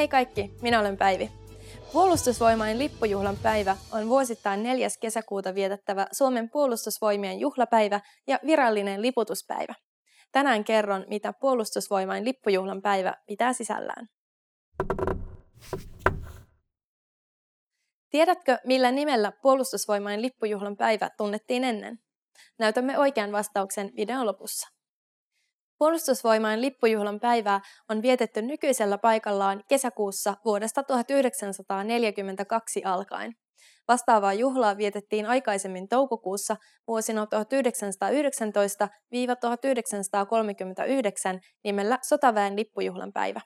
Hei kaikki, minä olen Päivi. Puolustusvoimain lippujuhlan päivä on vuosittain 4. kesäkuuta vietettävä Suomen puolustusvoimien juhlapäivä ja virallinen liputuspäivä. Tänään kerron, mitä puolustusvoimain lippujuhlan päivä pitää sisällään. Tiedätkö, millä nimellä puolustusvoimain lippujuhlan päivä tunnettiin ennen? Näytämme oikean vastauksen videon lopussa. Puolustusvoimain lippujuhlan päivää on vietetty nykyisellä paikallaan kesäkuussa vuodesta 1942 alkaen. Vastaavaa juhlaa vietettiin aikaisemmin toukokuussa vuosina 1919-1939 nimellä Sotaväen lippujuhlan päivä.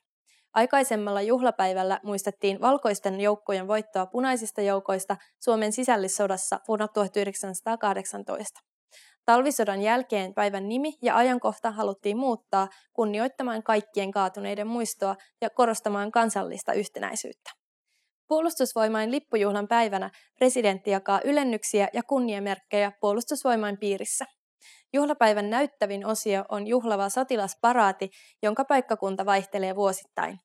Aikaisemmalla juhlapäivällä muistettiin valkoisten joukkojen voittoa punaisista joukoista Suomen sisällissodassa vuonna 1918. Talvisodan jälkeen päivän nimi ja ajankohta haluttiin muuttaa kunnioittamaan kaikkien kaatuneiden muistoa ja korostamaan kansallista yhtenäisyyttä. Puolustusvoimain lippujuhlan päivänä presidentti jakaa ylennyksiä ja kunniamerkkejä puolustusvoimain piirissä. Juhlapäivän näyttävin osio on juhlava sotilasparaati, jonka paikkakunta vaihtelee vuosittain.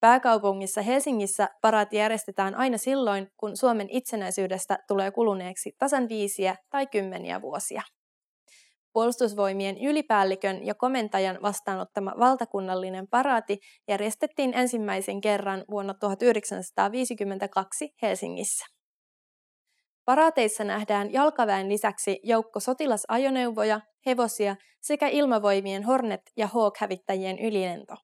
Pääkaupungissa Helsingissä paraati järjestetään aina silloin, kun Suomen itsenäisyydestä tulee kuluneeksi tasan viisiä tai kymmeniä vuosia. Puolustusvoimien ylipäällikön ja komentajan vastaanottama valtakunnallinen paraati järjestettiin ensimmäisen kerran vuonna 1952 Helsingissä. Paraateissa nähdään jalkaväen lisäksi joukko sotilasajoneuvoja, hevosia sekä ilmavoimien Hornet- ja Hawk-hävittäjien ylilento.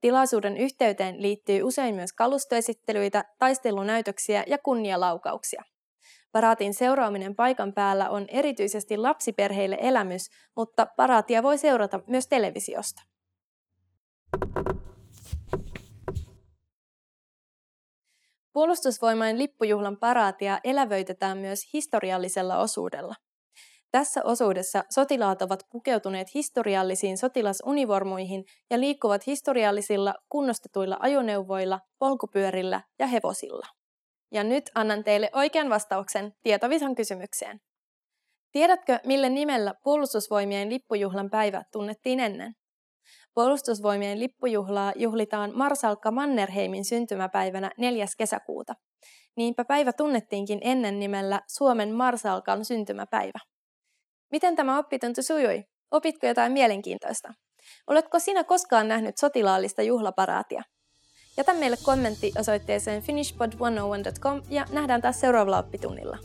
Tilaisuuden yhteyteen liittyy usein myös kalustoesittelyitä, taistelunäytöksiä ja kunnialaukauksia. Paraatin seuraaminen paikan päällä on erityisesti lapsiperheille elämys, mutta paraatia voi seurata myös televisiosta. Puolustusvoimain lippujuhlan paraatia elävöitetään myös historiallisella osuudella. Tässä osuudessa sotilaat ovat pukeutuneet historiallisiin sotilasunivormuihin ja liikkuvat historiallisilla kunnostetuilla ajoneuvoilla, polkupyörillä ja hevosilla. Ja nyt annan teille oikean vastauksen Tietovisan kysymykseen. Tiedätkö, millä nimellä puolustusvoimien lippujuhlan päivä tunnettiin ennen? Puolustusvoimien lippujuhlaa juhlitaan Marsalkka Mannerheimin syntymäpäivänä 4. kesäkuuta. Niinpä päivä tunnettiinkin ennen nimellä Suomen Marsalkan syntymäpäivä. Miten tämä oppitunti sujui? Opitko jotain mielenkiintoista? Oletko sinä koskaan nähnyt sotilaallista juhlaparaatia? Jätä meille kommentti osoitteeseen finishpod101.com ja nähdään taas seuraavalla oppitunnilla.